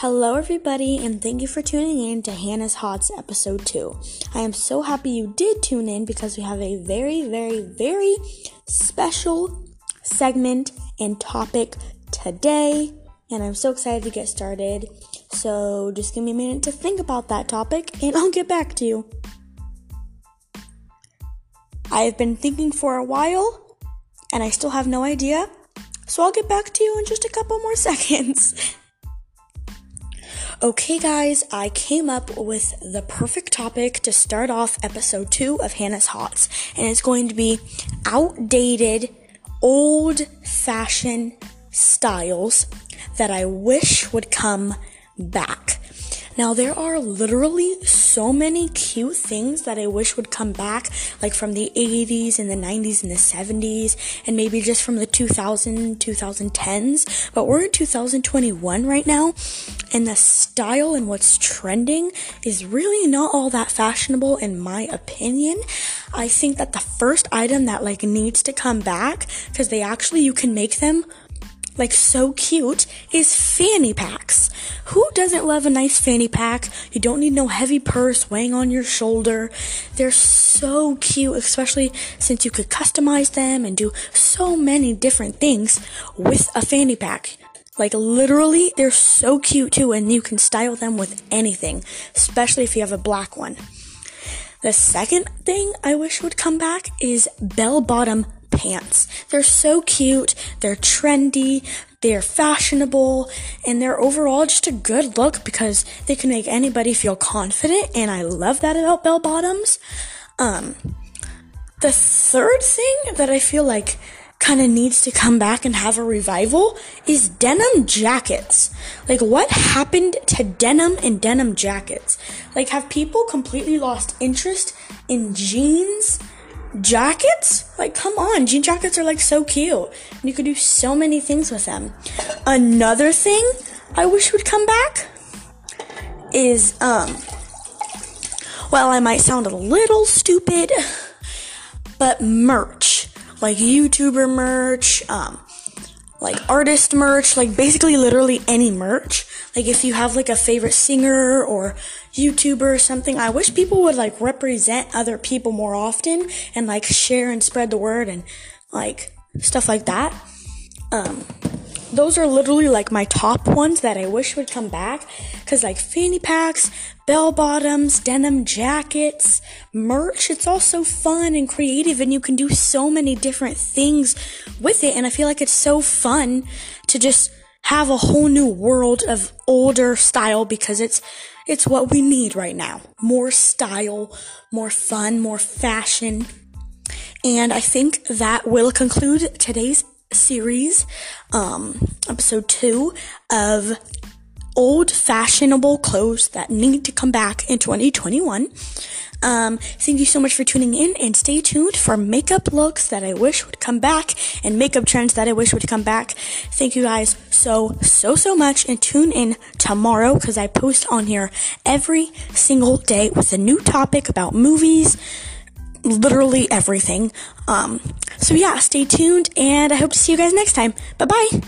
Hello, everybody, and thank you for tuning in to Hannah's Hots episode 2. I am so happy you did tune in because we have a very, very, very special segment and topic today, and I'm so excited to get started. So, just give me a minute to think about that topic, and I'll get back to you. I have been thinking for a while, and I still have no idea, so I'll get back to you in just a couple more seconds. Okay, guys, I came up with the perfect topic to start off episode two of Hannah's Hots, and it's going to be outdated, old fashioned styles that I wish would come back. Now, there are literally so many cute things that I wish would come back, like from the 80s and the 90s and the 70s, and maybe just from the 2000, 2010s. But we're in 2021 right now, and the style and what's trending is really not all that fashionable, in my opinion. I think that the first item that like needs to come back, because they actually, you can make them like so cute is fanny packs. Who doesn't love a nice fanny pack? You don't need no heavy purse weighing on your shoulder. They're so cute, especially since you could customize them and do so many different things with a fanny pack. Like literally, they're so cute too, and you can style them with anything, especially if you have a black one. The second thing I wish would come back is bell bottom pants. They're so cute, they're trendy, they're fashionable, and they're overall just a good look because they can make anybody feel confident, and I love that about bell bottoms. Um, the third thing that I feel like kind of needs to come back and have a revival is denim jackets. Like, what happened to denim and denim jackets? Like, have people completely lost interest in jeans? jackets like come on jean jackets are like so cute and you could do so many things with them another thing i wish would come back is um well i might sound a little stupid but merch like youtuber merch um like artist merch, like basically literally any merch. Like if you have like a favorite singer or YouTuber or something, I wish people would like represent other people more often and like share and spread the word and like stuff like that. Um, those are literally like my top ones that I wish would come back. Cause like fanny packs, bell bottoms, denim jackets, merch, it's all so fun and creative and you can do so many different things with it. And I feel like it's so fun to just have a whole new world of older style because it's, it's what we need right now. More style, more fun, more fashion. And I think that will conclude today's series, um, episode two of old fashionable clothes that need to come back in 2021. Um, thank you so much for tuning in and stay tuned for makeup looks that I wish would come back and makeup trends that I wish would come back. Thank you guys so, so, so much and tune in tomorrow because I post on here every single day with a new topic about movies, literally everything. Um, so yeah, stay tuned and I hope to see you guys next time. Bye bye.